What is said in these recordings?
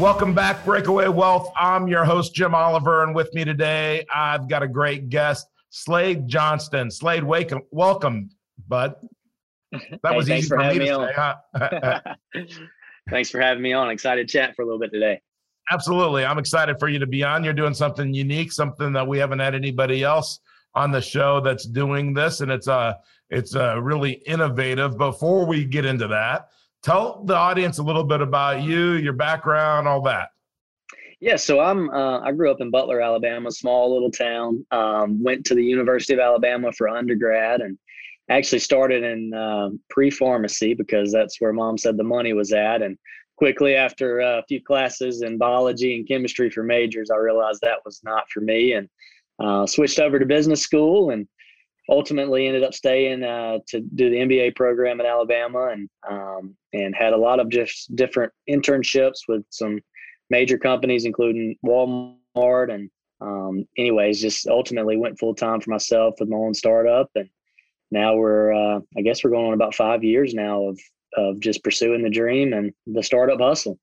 Welcome back, Breakaway Wealth. I'm your host, Jim Oliver, and with me today, I've got a great guest, Slade Johnston. Slade, wake, welcome, bud. That was hey, easy for, for me to say, huh? thanks for having me on. Excited to chat for a little bit today. Absolutely. I'm excited for you to be on. You're doing something unique, something that we haven't had anybody else on the show that's doing this, and it's a, it's a really innovative. Before we get into that, tell the audience a little bit about you, your background, all that. Yeah, so I'm uh, I grew up in Butler, Alabama, small little town. Um, went to the University of Alabama for undergrad, and actually started in uh, pre-pharmacy because that's where mom said the money was at. And quickly after a few classes in biology and chemistry for majors, I realized that was not for me, and uh, switched over to business school and ultimately ended up staying uh, to do the MBA program at Alabama and um, and had a lot of just different internships with some major companies, including Walmart. And um, anyways, just ultimately went full time for myself with my own startup. And now we're, uh, I guess we're going on about five years now of of just pursuing the dream and the startup hustle.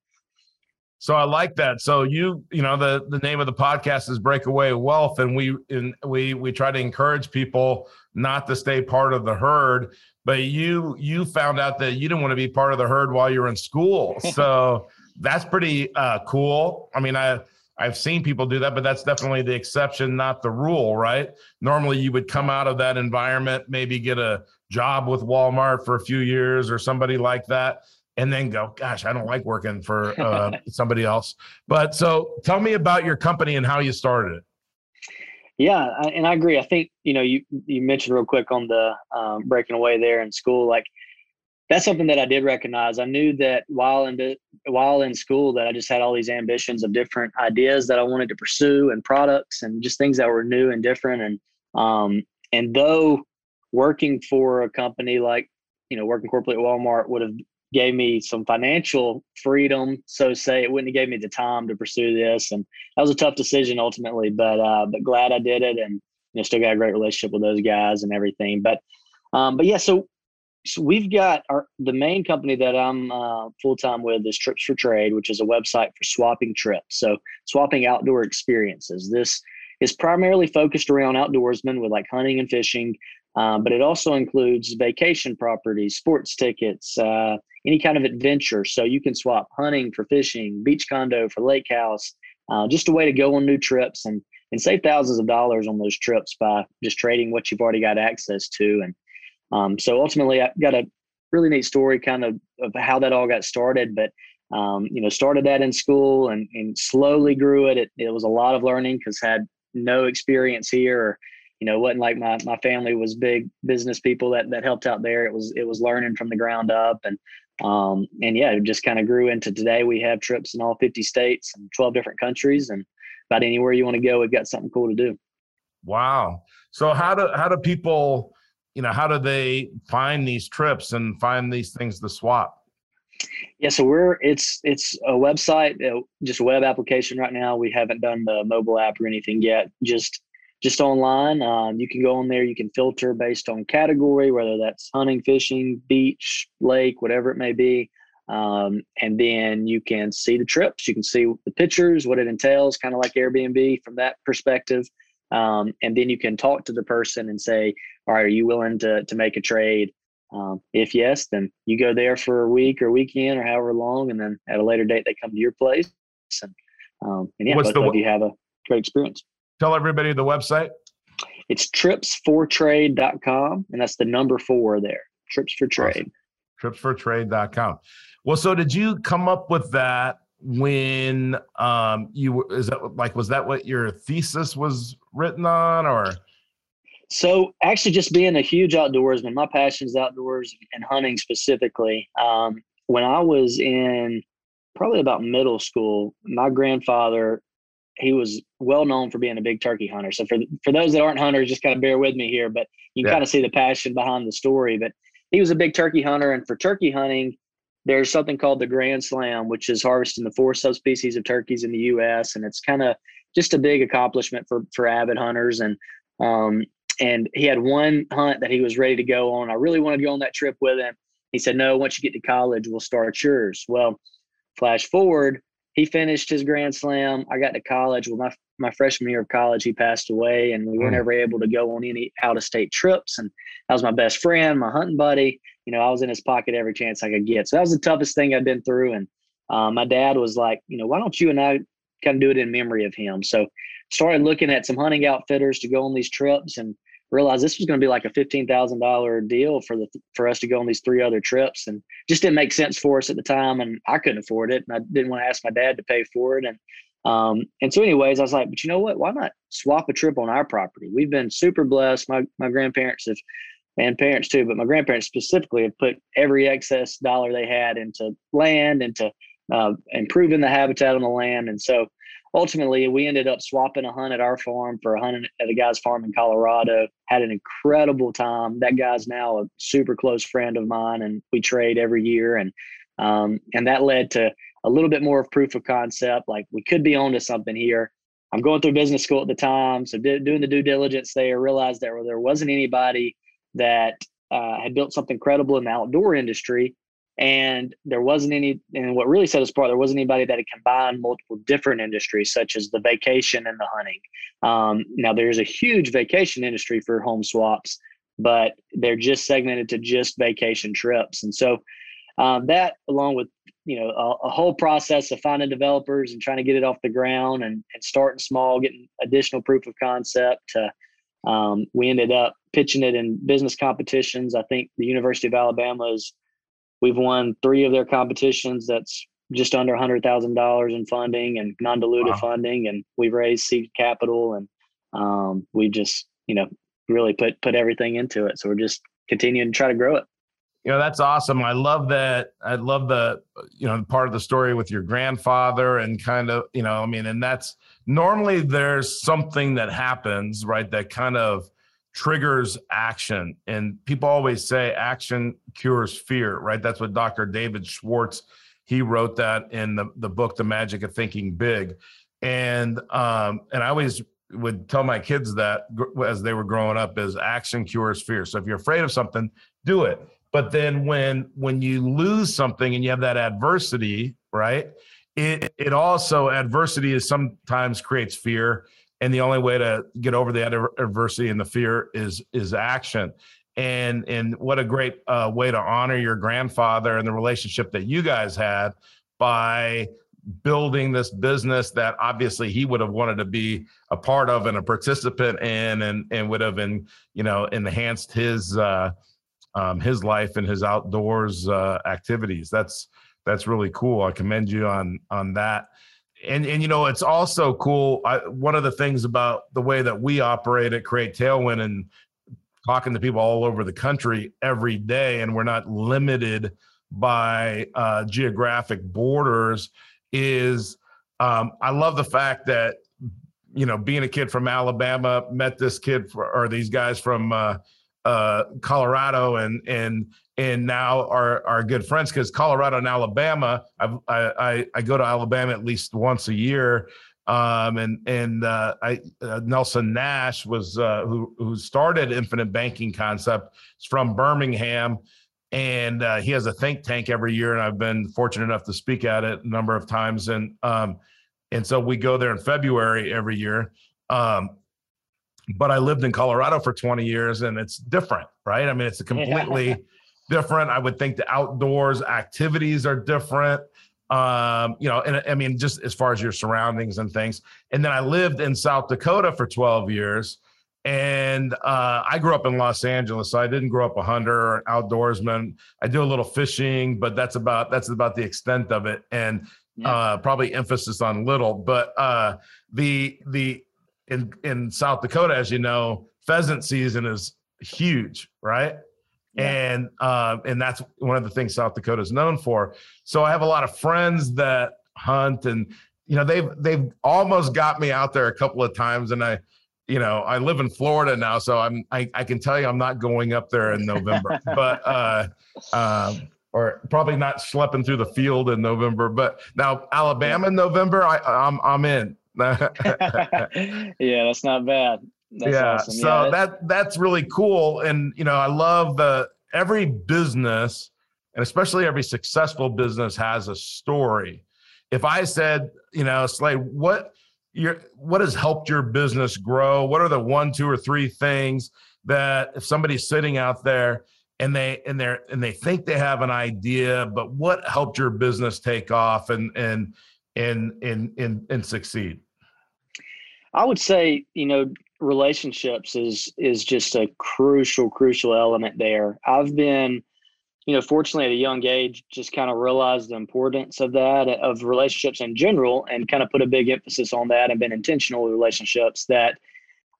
So I like that. So you, you know, the the name of the podcast is Breakaway Wealth, and we and we we try to encourage people not to stay part of the herd. But you you found out that you didn't want to be part of the herd while you were in school. So that's pretty uh, cool. I mean, I I've seen people do that, but that's definitely the exception, not the rule, right? Normally, you would come out of that environment, maybe get a job with Walmart for a few years or somebody like that and then go, gosh, I don't like working for uh, somebody else. But so tell me about your company and how you started it. Yeah, and I agree. I think you know you you mentioned real quick on the um, breaking away there in school, like that's something that I did recognize. I knew that while in while in school that I just had all these ambitions of different ideas that I wanted to pursue and products and just things that were new and different. And um, and though working for a company like you know working corporately at Walmart would have gave me some financial freedom. So say it wouldn't have gave me the time to pursue this. And that was a tough decision ultimately, but uh, but glad I did it and you know still got a great relationship with those guys and everything. But um, but yeah, so so we've got our the main company that I'm uh, full time with is Trips for Trade, which is a website for swapping trips. So swapping outdoor experiences. This is primarily focused around outdoorsmen with like hunting and fishing, um, but it also includes vacation properties, sports tickets, uh, any kind of adventure. So you can swap hunting for fishing, beach condo for lake house, uh, just a way to go on new trips and and save thousands of dollars on those trips by just trading what you've already got access to. And um, so ultimately, I got a really neat story kind of of how that all got started. But um, you know, started that in school and and slowly grew it. It, it was a lot of learning because had no experience here. Or, you know, wasn't like my my family was big business people that that helped out there. It was it was learning from the ground up and um, and yeah, it just kind of grew into today. We have trips in all 50 states and 12 different countries, and about anywhere you want to go, we've got something cool to do. Wow. So how do how do people, you know, how do they find these trips and find these things to swap? Yeah, so we're it's it's a website, uh, just a web application right now. We haven't done the mobile app or anything yet. Just just online. Um, you can go on there. You can filter based on category, whether that's hunting, fishing, beach, lake, whatever it may be. Um, and then you can see the trips. You can see the pictures, what it entails, kind of like Airbnb from that perspective. Um, and then you can talk to the person and say, "All right, are you willing to to make a trade?" Um, if yes, then you go there for a week or weekend or however long, and then at a later date they come to your place. And, um, and yeah, What's both the, of you have a great experience. Tell everybody the website. It's trips4trade.com, and that's the number four there. Trips for Trade. Awesome. Trips4trade.com. Well, so did you come up with that when um you were is that like was that what your thesis was written on or so actually just being a huge outdoorsman my passion is outdoors and hunting specifically um when i was in probably about middle school my grandfather he was well known for being a big turkey hunter. So for for those that aren't hunters, just kind of bear with me here, but you can yeah. kind of see the passion behind the story. But he was a big turkey hunter, and for turkey hunting, there's something called the Grand Slam, which is harvesting the four subspecies of turkeys in the U.S. and it's kind of just a big accomplishment for for avid hunters. And um, and he had one hunt that he was ready to go on. I really wanted to go on that trip with him. He said, "No, once you get to college, we'll start yours." Well, flash forward, he finished his Grand Slam. I got to college. Well, my my freshman year of college, he passed away, and we were mm. never able to go on any out of state trips. And that was my best friend, my hunting buddy. You know, I was in his pocket every chance I could get. So that was the toughest thing I'd been through. And uh, my dad was like, you know, why don't you and I kind of do it in memory of him? So started looking at some hunting outfitters to go on these trips and realized this was going to be like a fifteen thousand dollar deal for the for us to go on these three other trips, and just didn't make sense for us at the time, and I couldn't afford it, and I didn't want to ask my dad to pay for it, and um, and so anyways, I was like, but you know what? Why not swap a trip on our property? We've been super blessed. My my grandparents have and parents too, but my grandparents specifically have put every excess dollar they had into land, into uh, improving the habitat on the land, and so ultimately we ended up swapping a hunt at our farm for a hunt at a guy's farm in Colorado. Had an incredible time. That guy's now a super close friend of mine, and we trade every year. And um, and that led to a little bit more of proof of concept. Like we could be onto something here. I'm going through business school at the time, so doing the due diligence there, realized that there wasn't anybody that uh, had built something credible in the outdoor industry and there wasn't any and what really set us apart there wasn't anybody that had combined multiple different industries such as the vacation and the hunting. Um, now there's a huge vacation industry for home swaps but they're just segmented to just vacation trips. And so um, that along with you know a, a, whole process of finding developers and trying to get it off the ground and, and starting small getting additional proof of concept um, we ended up pitching it in business competitions. I think the university of alabama is We've won three of their competitions. That's just under $100,000 in funding and non-dilutive wow. funding. And we've raised seed capital and um, we just, you know, really put, put everything into it. So we're just continuing to try to grow it. You know, that's awesome. I love that. I love the, you know, part of the story with your grandfather and kind of, you know, I mean, and that's normally there's something that happens, right? That kind of, triggers action. And people always say action cures fear, right? That's what Dr. David Schwartz, he wrote that in the, the book, The Magic of Thinking Big. And um, and I always would tell my kids that as they were growing up is action cures fear. So if you're afraid of something, do it. But then when when you lose something and you have that adversity, right? It it also adversity is sometimes creates fear and the only way to get over the adversity and the fear is is action. And and what a great uh, way to honor your grandfather and the relationship that you guys had by building this business that obviously he would have wanted to be a part of and a participant in and and would have been you know enhanced his uh, um, his life and his outdoors uh, activities. That's that's really cool. I commend you on on that and and you know it's also cool. I, one of the things about the way that we operate at create tailwind and talking to people all over the country every day and we're not limited by uh, geographic borders is um, i love the fact that you know being a kid from alabama met this kid for, or these guys from uh, uh, colorado and and and now are are good friends because Colorado and Alabama. I, I I go to Alabama at least once a year, um, and and uh, I uh, Nelson Nash was uh, who who started Infinite Banking Concept. It's from Birmingham, and uh, he has a think tank every year, and I've been fortunate enough to speak at it a number of times, and um, and so we go there in February every year. Um, but I lived in Colorado for 20 years, and it's different, right? I mean, it's a completely different. I would think the outdoors activities are different. Um, you know, and I mean, just as far as your surroundings and things. And then I lived in South Dakota for 12 years. And uh, I grew up in Los Angeles, so I didn't grow up a hunter or an outdoorsman. I do a little fishing, but that's about that's about the extent of it, and yeah. uh, probably emphasis on little. But uh, the the in in South Dakota, as you know, pheasant season is huge, right? And uh, and that's one of the things South Dakota is known for. So I have a lot of friends that hunt, and you know they've they've almost got me out there a couple of times and i you know i live in florida now so i'm i, I can tell you i'm not going up there in november. But uh um or probably not schlepping through the field in november. But now alabama in november i i'm i'm in. Yeah that's not bad that's yeah awesome. so yeah, that that's really cool and you know i love the every business and especially every successful business has a story if I said, you know, Slade, what your what has helped your business grow? What are the one, two, or three things that if somebody's sitting out there and they and they and they think they have an idea, but what helped your business take off and and and and and, and succeed? I would say, you know, relationships is is just a crucial, crucial element there. I've been you know, fortunately at a young age, just kind of realized the importance of that, of relationships in general, and kind of put a big emphasis on that and been intentional with relationships that,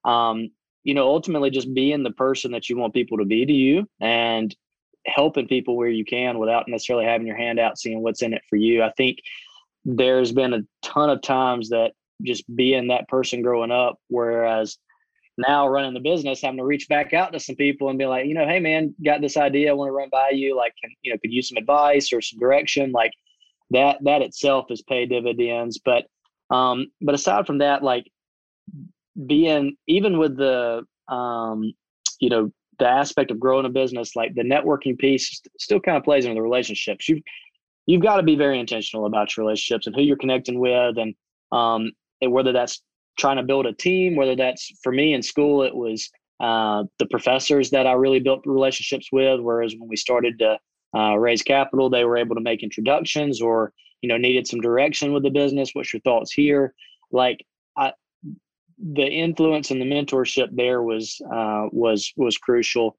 um, you know, ultimately just being the person that you want people to be to you and helping people where you can without necessarily having your hand out, seeing what's in it for you. I think there's been a ton of times that just being that person growing up, whereas now running the business, having to reach back out to some people and be like, you know, hey man, got this idea, I want to run by you. Like, can, you know, could use some advice or some direction. Like that, that itself has paid dividends. But, um, but aside from that, like being even with the, um, you know, the aspect of growing a business, like the networking piece still kind of plays into the relationships. You've, you've got to be very intentional about your relationships and who you're connecting with and, um, and whether that's trying to build a team, whether that's for me in school, it was uh, the professors that I really built relationships with. Whereas when we started to uh, raise capital, they were able to make introductions or, you know, needed some direction with the business. What's your thoughts here? Like, I, the influence and the mentorship there was uh, was was crucial,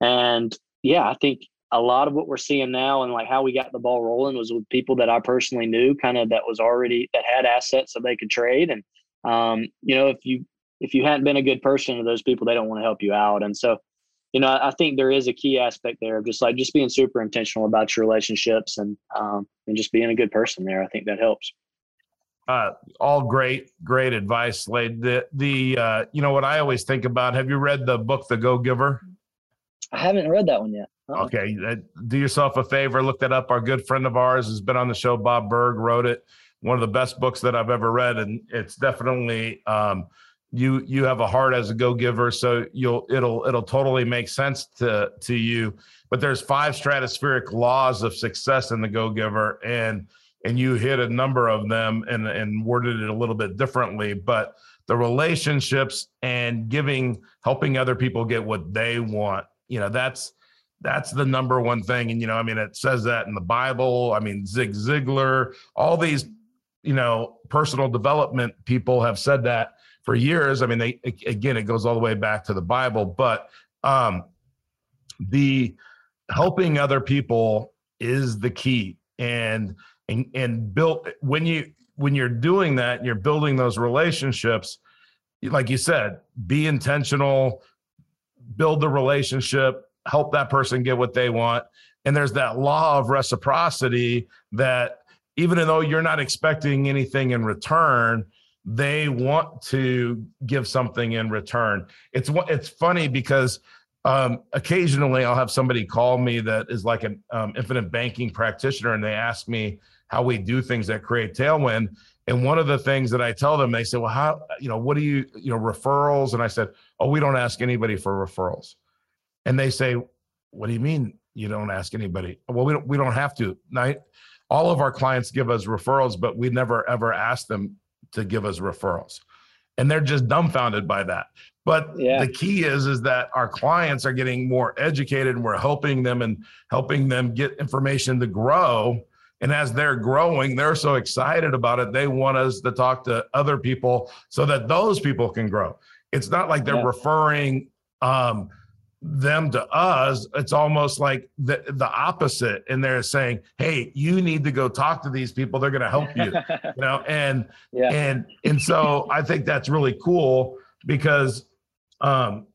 and yeah, I think a lot of what we're seeing now and like how we got the ball rolling was with people that I personally knew, kind of that was already that had assets that they could trade, and um, you know, if you if you hadn't been a good person to those people, they don't want to help you out. And so, you know, I think there is a key aspect there of just like just being super intentional about your relationships and um, and just being a good person there. I think that helps. Uh, all great, great advice, Slade. The the uh, you know what I always think about. Have you read the book The Go Giver? I haven't read that one yet. Uh-uh. Okay, do yourself a favor, look that up. Our good friend of ours has been on the show. Bob Burg wrote it one of the best books that I've ever read, and it's definitely um, you you have a heart as a go giver, so you'll it'll it'll totally make sense to to you. But there's five stratospheric laws of success in the go giver, and and you hit a number of them and and worded it a little bit differently, but the relationships and giving helping other people get what they want you know that's that's the number one thing and you know i mean it says that in the bible i mean zig ziglar all these you know, personal development people have said that for years. I mean, they again, it goes all the way back to the Bible, but um, the helping other people is the key, and and and built when you when you're doing that, you're building those relationships. Like you said, be intentional, build the relationship, help that person get what they want. And there's that law of reciprocity that even though you're not expecting anything in return, they want to give something in return. It's it's funny because um, occasionally I'll have somebody call me that is like an um, infinite banking practitioner, and they ask me how we do things that create tailwind. And one of the things that I tell them, they say, "Well, how you know what do you you know referrals?" And I said, "Oh, we don't ask anybody for referrals." And they say, "What do you mean you don't ask anybody?" Well, we don't we don't have to. Now, all of our clients give us referrals, but we never ever ask them to give us referrals. And they're just dumbfounded by that. But yeah. the key is is that our clients are getting more educated and we're helping them and helping them get information to grow. And as they're growing, they're so excited about it. They want us to talk to other people so that those people can grow. It's not like they're yeah. referring um, them to us it's almost like the the opposite. And they're saying hey you need to go talk to these people. They're going to help you you know? And yeah. and and so i think that's really cool because um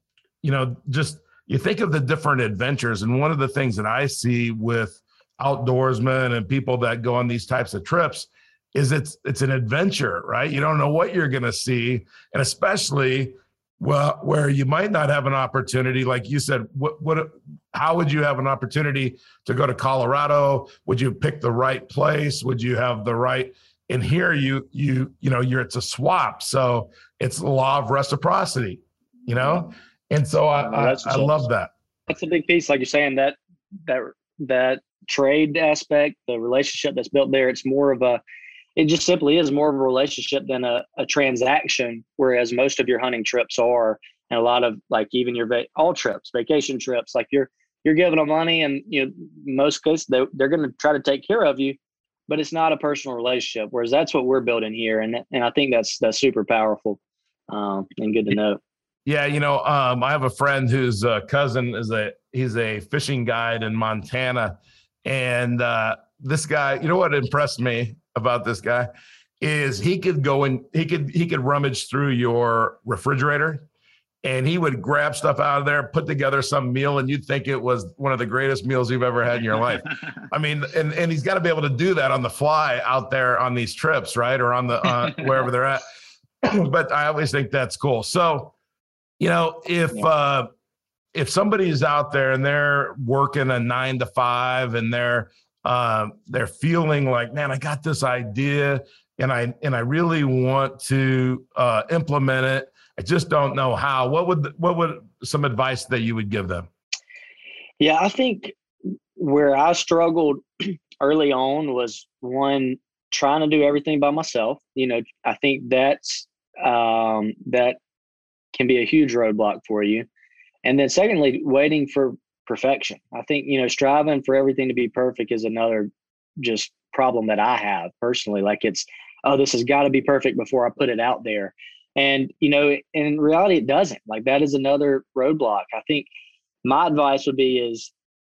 you know just you think of the different adventures. And one of the things that i see with outdoorsmen and people that go on these types of trips is it's it's an adventure, right? You don't know what you're going to see, and especially well, where you might not have an opportunity, like you said, what what how would you have an opportunity to go to Colorado? Would you pick the right place? Would you have the right? And here you you you know you're it's a swap, so it's the law of reciprocity, you know. And so I I, I love that. That's a big piece, like you're saying that that that trade aspect, the relationship that's built there. It's more of a it just simply is more of a relationship than a, a transaction whereas most of your hunting trips are and a lot of like even your va- all trips vacation trips like you're you're giving them money and you know most cases they, they're going to try to take care of you but it's not a personal relationship whereas that's what we're building here and and i think that's that's super powerful um, and good to know. yeah you know um, i have a friend whose uh, cousin is a he's a fishing guide in montana and uh, this guy you know what impressed me about this guy is he could go and he could he could rummage through your refrigerator and he would grab stuff out of there, put together some meal, and you'd think it was one of the greatest meals you've ever had in your life. I mean, and and he's got to be able to do that on the fly out there on these trips, right, or on the uh, wherever they're at. but I always think that's cool. So, you know, if yeah. uh, if somebody's out there and they're working a nine to five and they're um, they're feeling like, man, I got this idea and I and I really want to uh, implement it. I just don't know how. What would what would some advice that you would give them? Yeah, I think where I struggled early on was one trying to do everything by myself. You know, I think that's um, that can be a huge roadblock for you. And then secondly, waiting for perfection. I think, you know, striving for everything to be perfect is another just problem that I have personally. Like it's, oh, this has got to be perfect before I put it out there. And, you know, in reality, it doesn't. Like that is another roadblock. I think my advice would be is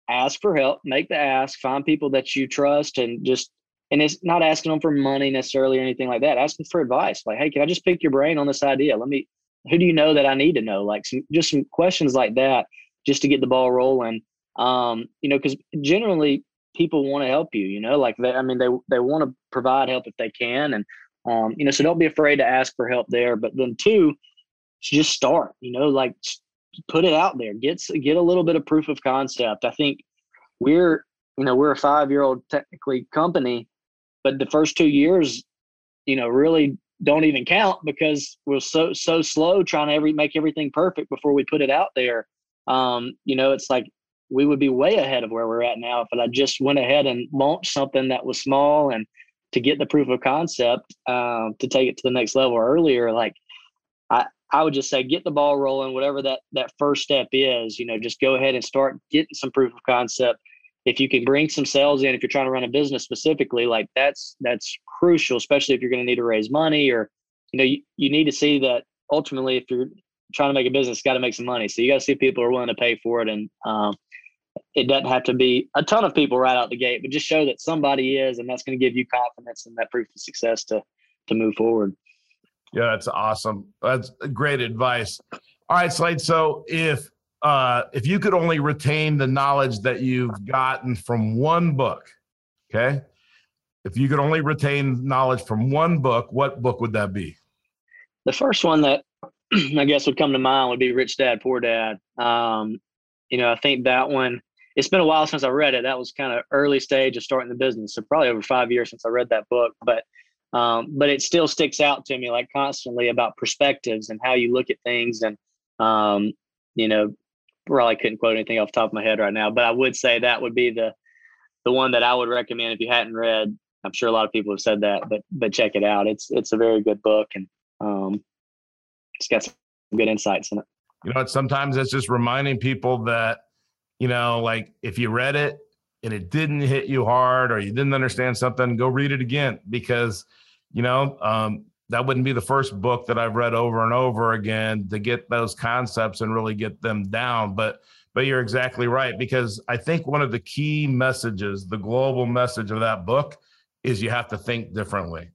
ask for help, make the ask, find people that you trust and just, and it's not asking them for money necessarily or anything like that. Asking for advice. Like, hey, can I just pick your brain on this idea? Let me, who do you know that I need to know? Like some, just some questions like that just to get the ball rolling. Um, you know, because generally people want to help you. You know, like they, I mean, they they want to provide help if they can, and um, you know, so don't be afraid to ask for help there. But then two, just start. You know, like put it out there. Get get a little bit of proof of concept. I think we're you know we're a five year old technically company, but the first two years, you know, really don't even count because we're so so slow trying to every make everything perfect before we put it out there um, you know, it's like we would be way ahead of where we're at now if I just went ahead and launched something that was small and to get the proof of concept um, to take it to the next level earlier. Like I, I would just say get the ball rolling, whatever that that first step is. You know, just go ahead and start getting some proof of concept. If you can bring some sales in, if you're trying to run a business specifically, like that's that's crucial, especially if you're going to need to raise money or you know you, you need to see that ultimately if you're trying to make a business, got to make some money. So you got to see people are willing to pay for it, and um, it doesn't have to be a ton of people right out the gate, but just show that somebody is, and that's going to give you confidence and that proof of success to to move forward. Yeah, that's awesome. That's great advice. All right, Slade. So if uh, if you could only retain the knowledge that you've gotten from one book, okay, if you could only retain knowledge from one book, what book would that be? The first one that I guess would come to mind would be Rich Dad Poor Dad. Um, you know, I think that one. It's been a while since I read it. That was kind of early stage of starting the business, so probably over five years since I read that book. But um, but it still sticks out to me like constantly about perspectives and how you look at things. And um, you know, probably couldn't quote anything off the top of my head right now, but I would say that would be the the one that I would recommend if you hadn't read. I'm sure a lot of people have said that, but but check it out. It's it's a very good book, and um, it's got some good insights in it. You know, sometimes it's just reminding people that, you know, like if you read it and it didn't hit you hard or you didn't understand something, go read it again because, you know, um, that wouldn't be the first book that I've read over and over again to get those concepts and really get them down. But but you're exactly right because I think one of the key messages, the global message of that book, is you have to think differently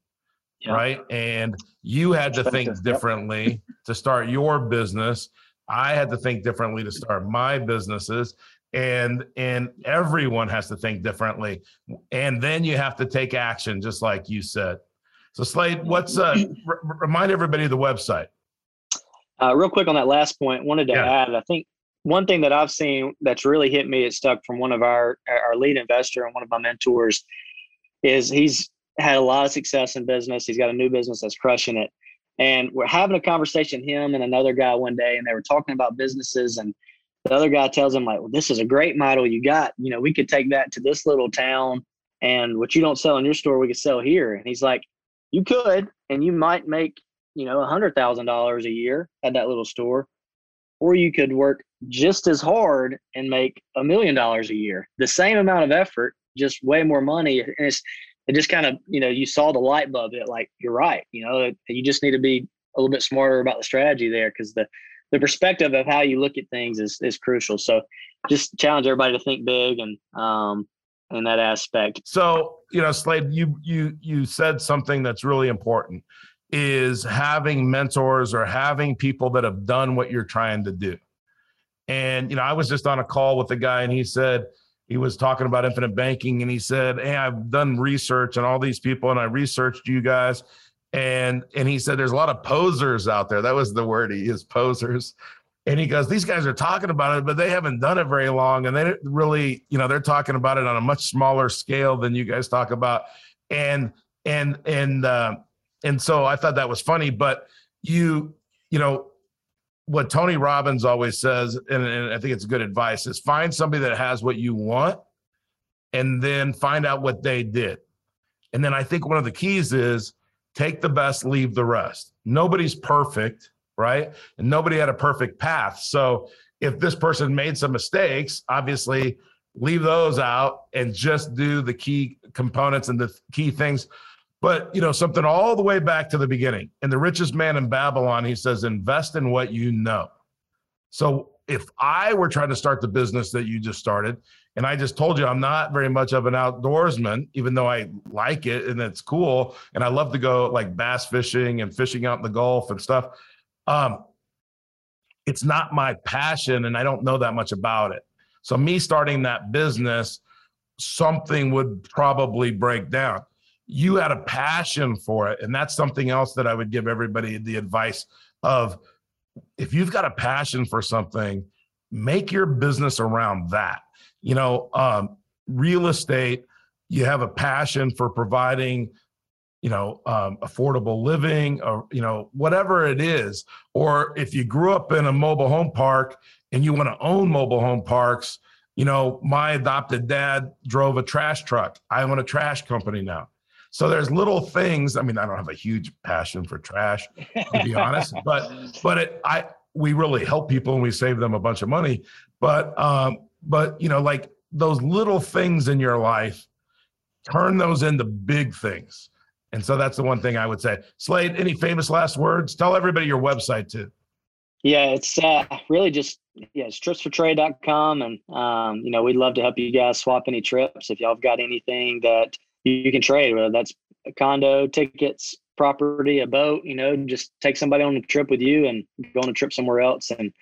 yeah. right? And you had to think differently to start your business. I had to think differently to start my businesses and and everyone has to think differently and then you have to take action just like you said So Slade, what's uh, r- remind everybody of the website. Uh, real quick on that last point, wanted to yeah. add. I think one thing that I've seen that's really hit me, it stuck from one of our our lead investor and one of my mentors, is he's had a lot of success in business. He's got a new business that's crushing it. And we're having a conversation, him and another guy one day, and they were talking about businesses. And the other guy tells him, like, well, this is a great model you got. You know, we could take that to this little town, and what you don't sell in your store, we could sell here. And he's like, you could, and you might make, you know, a hundred thousand dollars a year at that little store, or you could work just as hard and make a million dollars a year. The same amount of effort, just way more money. And it's it just kind of you know you saw the light bulb it like you're right you know you just need to be a little bit smarter about the strategy there because the the perspective of how you look at things is is crucial. So just challenge everybody to think big and um in that aspect. So you know slade you you you said something that's really important is having mentors or having people that have done what you're trying to do. And you know i was just on a call with a guy and he said he was talking about infinite banking and he said, Hey, I've done research on all these people and I researched you guys. And and he said there's a lot of posers out there. That was the word he used, posers. And he goes, These guys are talking about it, but they haven't done it very long. And they really, you know, they're talking about it on a much smaller scale than you guys talk about. And and and uh, and so I thought that was funny. But you, you know, what Tony Robbins always says, and, and, I think it's good advice, is find somebody that has what you want and then find out what they did. And then I think one of the keys is take the best, leave the rest. Nobody's perfect, right? And nobody had a perfect path. So if this person made some mistakes, obviously leave those out and just do the key components and the key things but you know, something all the way back to the beginning. In the richest man in Babylon, he says, invest in what you know. So if I were trying to start the business that you just started, and I just told you I'm not very much of an outdoorsman, even though I like it and it's cool, and I love to go like bass fishing and fishing out in the Gulf and stuff. Um, it's not my passion, and I don't know that much about it. So me starting that business, something would probably break down you had a passion for it. And that's something else that i would give everybody the advice of if you've got a passion for something make your business around that. You know um, real estate you have a passion for providing you know um, affordable living or you know whatever it is. Or if you grew up in a mobile home park and you want to own mobile home parks you know my adopted dad drove a trash truck. I own a trash company now so there's little things. I mean, I don't have a huge passion for trash, to be honest, but but it, I we really help people and we save them a bunch of money. But um, but you know, like those little things in your life, turn those into big things. And so that's the one thing I would say. Slade, any famous last words? Tell everybody your website too. Yeah, it's uh, really just yeah, it's trips4trade.com. And um, you know, we'd love to help you guys swap any trips. If y'all have got anything that you can trade, whether that's a condo, tickets, property, a boat, you know, just take somebody on a trip with you and go on a trip somewhere else. And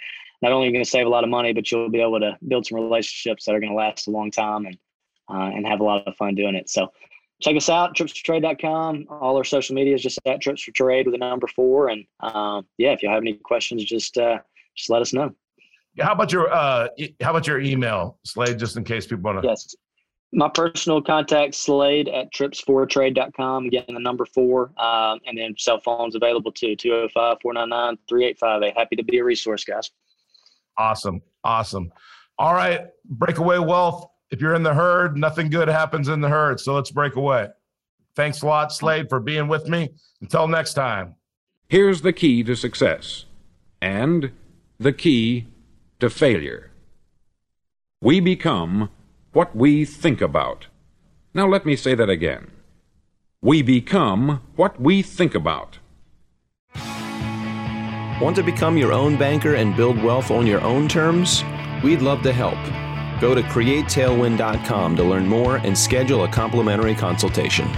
not only are you going to save a lot of money, but you'll be able to build some relationships that are going to last a long time and, uh, and have a lot of fun doing it. So check us out, trips4trade.com. All our social media is just at trips for trade with a number four. And um, yeah, if you have any questions, just, uh, just let us know. How about your, uh, how about your email Slade, just in case people want to, yes my personal contact slade at trips4trade.com again the number four um, and then cell phones available too 205-499-3858 happy to be a resource guys. Awesome. Awesome. All right breakaway wealth. If you're in the herd nothing good happens in the herd so let's break away. Thanks a lot slade for being with me. Until next time. Here's the key to success and the key to failure. We become what we think about. Now let me say that again. We become what we think about. Want to become your own banker and build wealth on your own terms? We'd love to help. Go to createtailwind.com to learn more and schedule a complimentary consultation.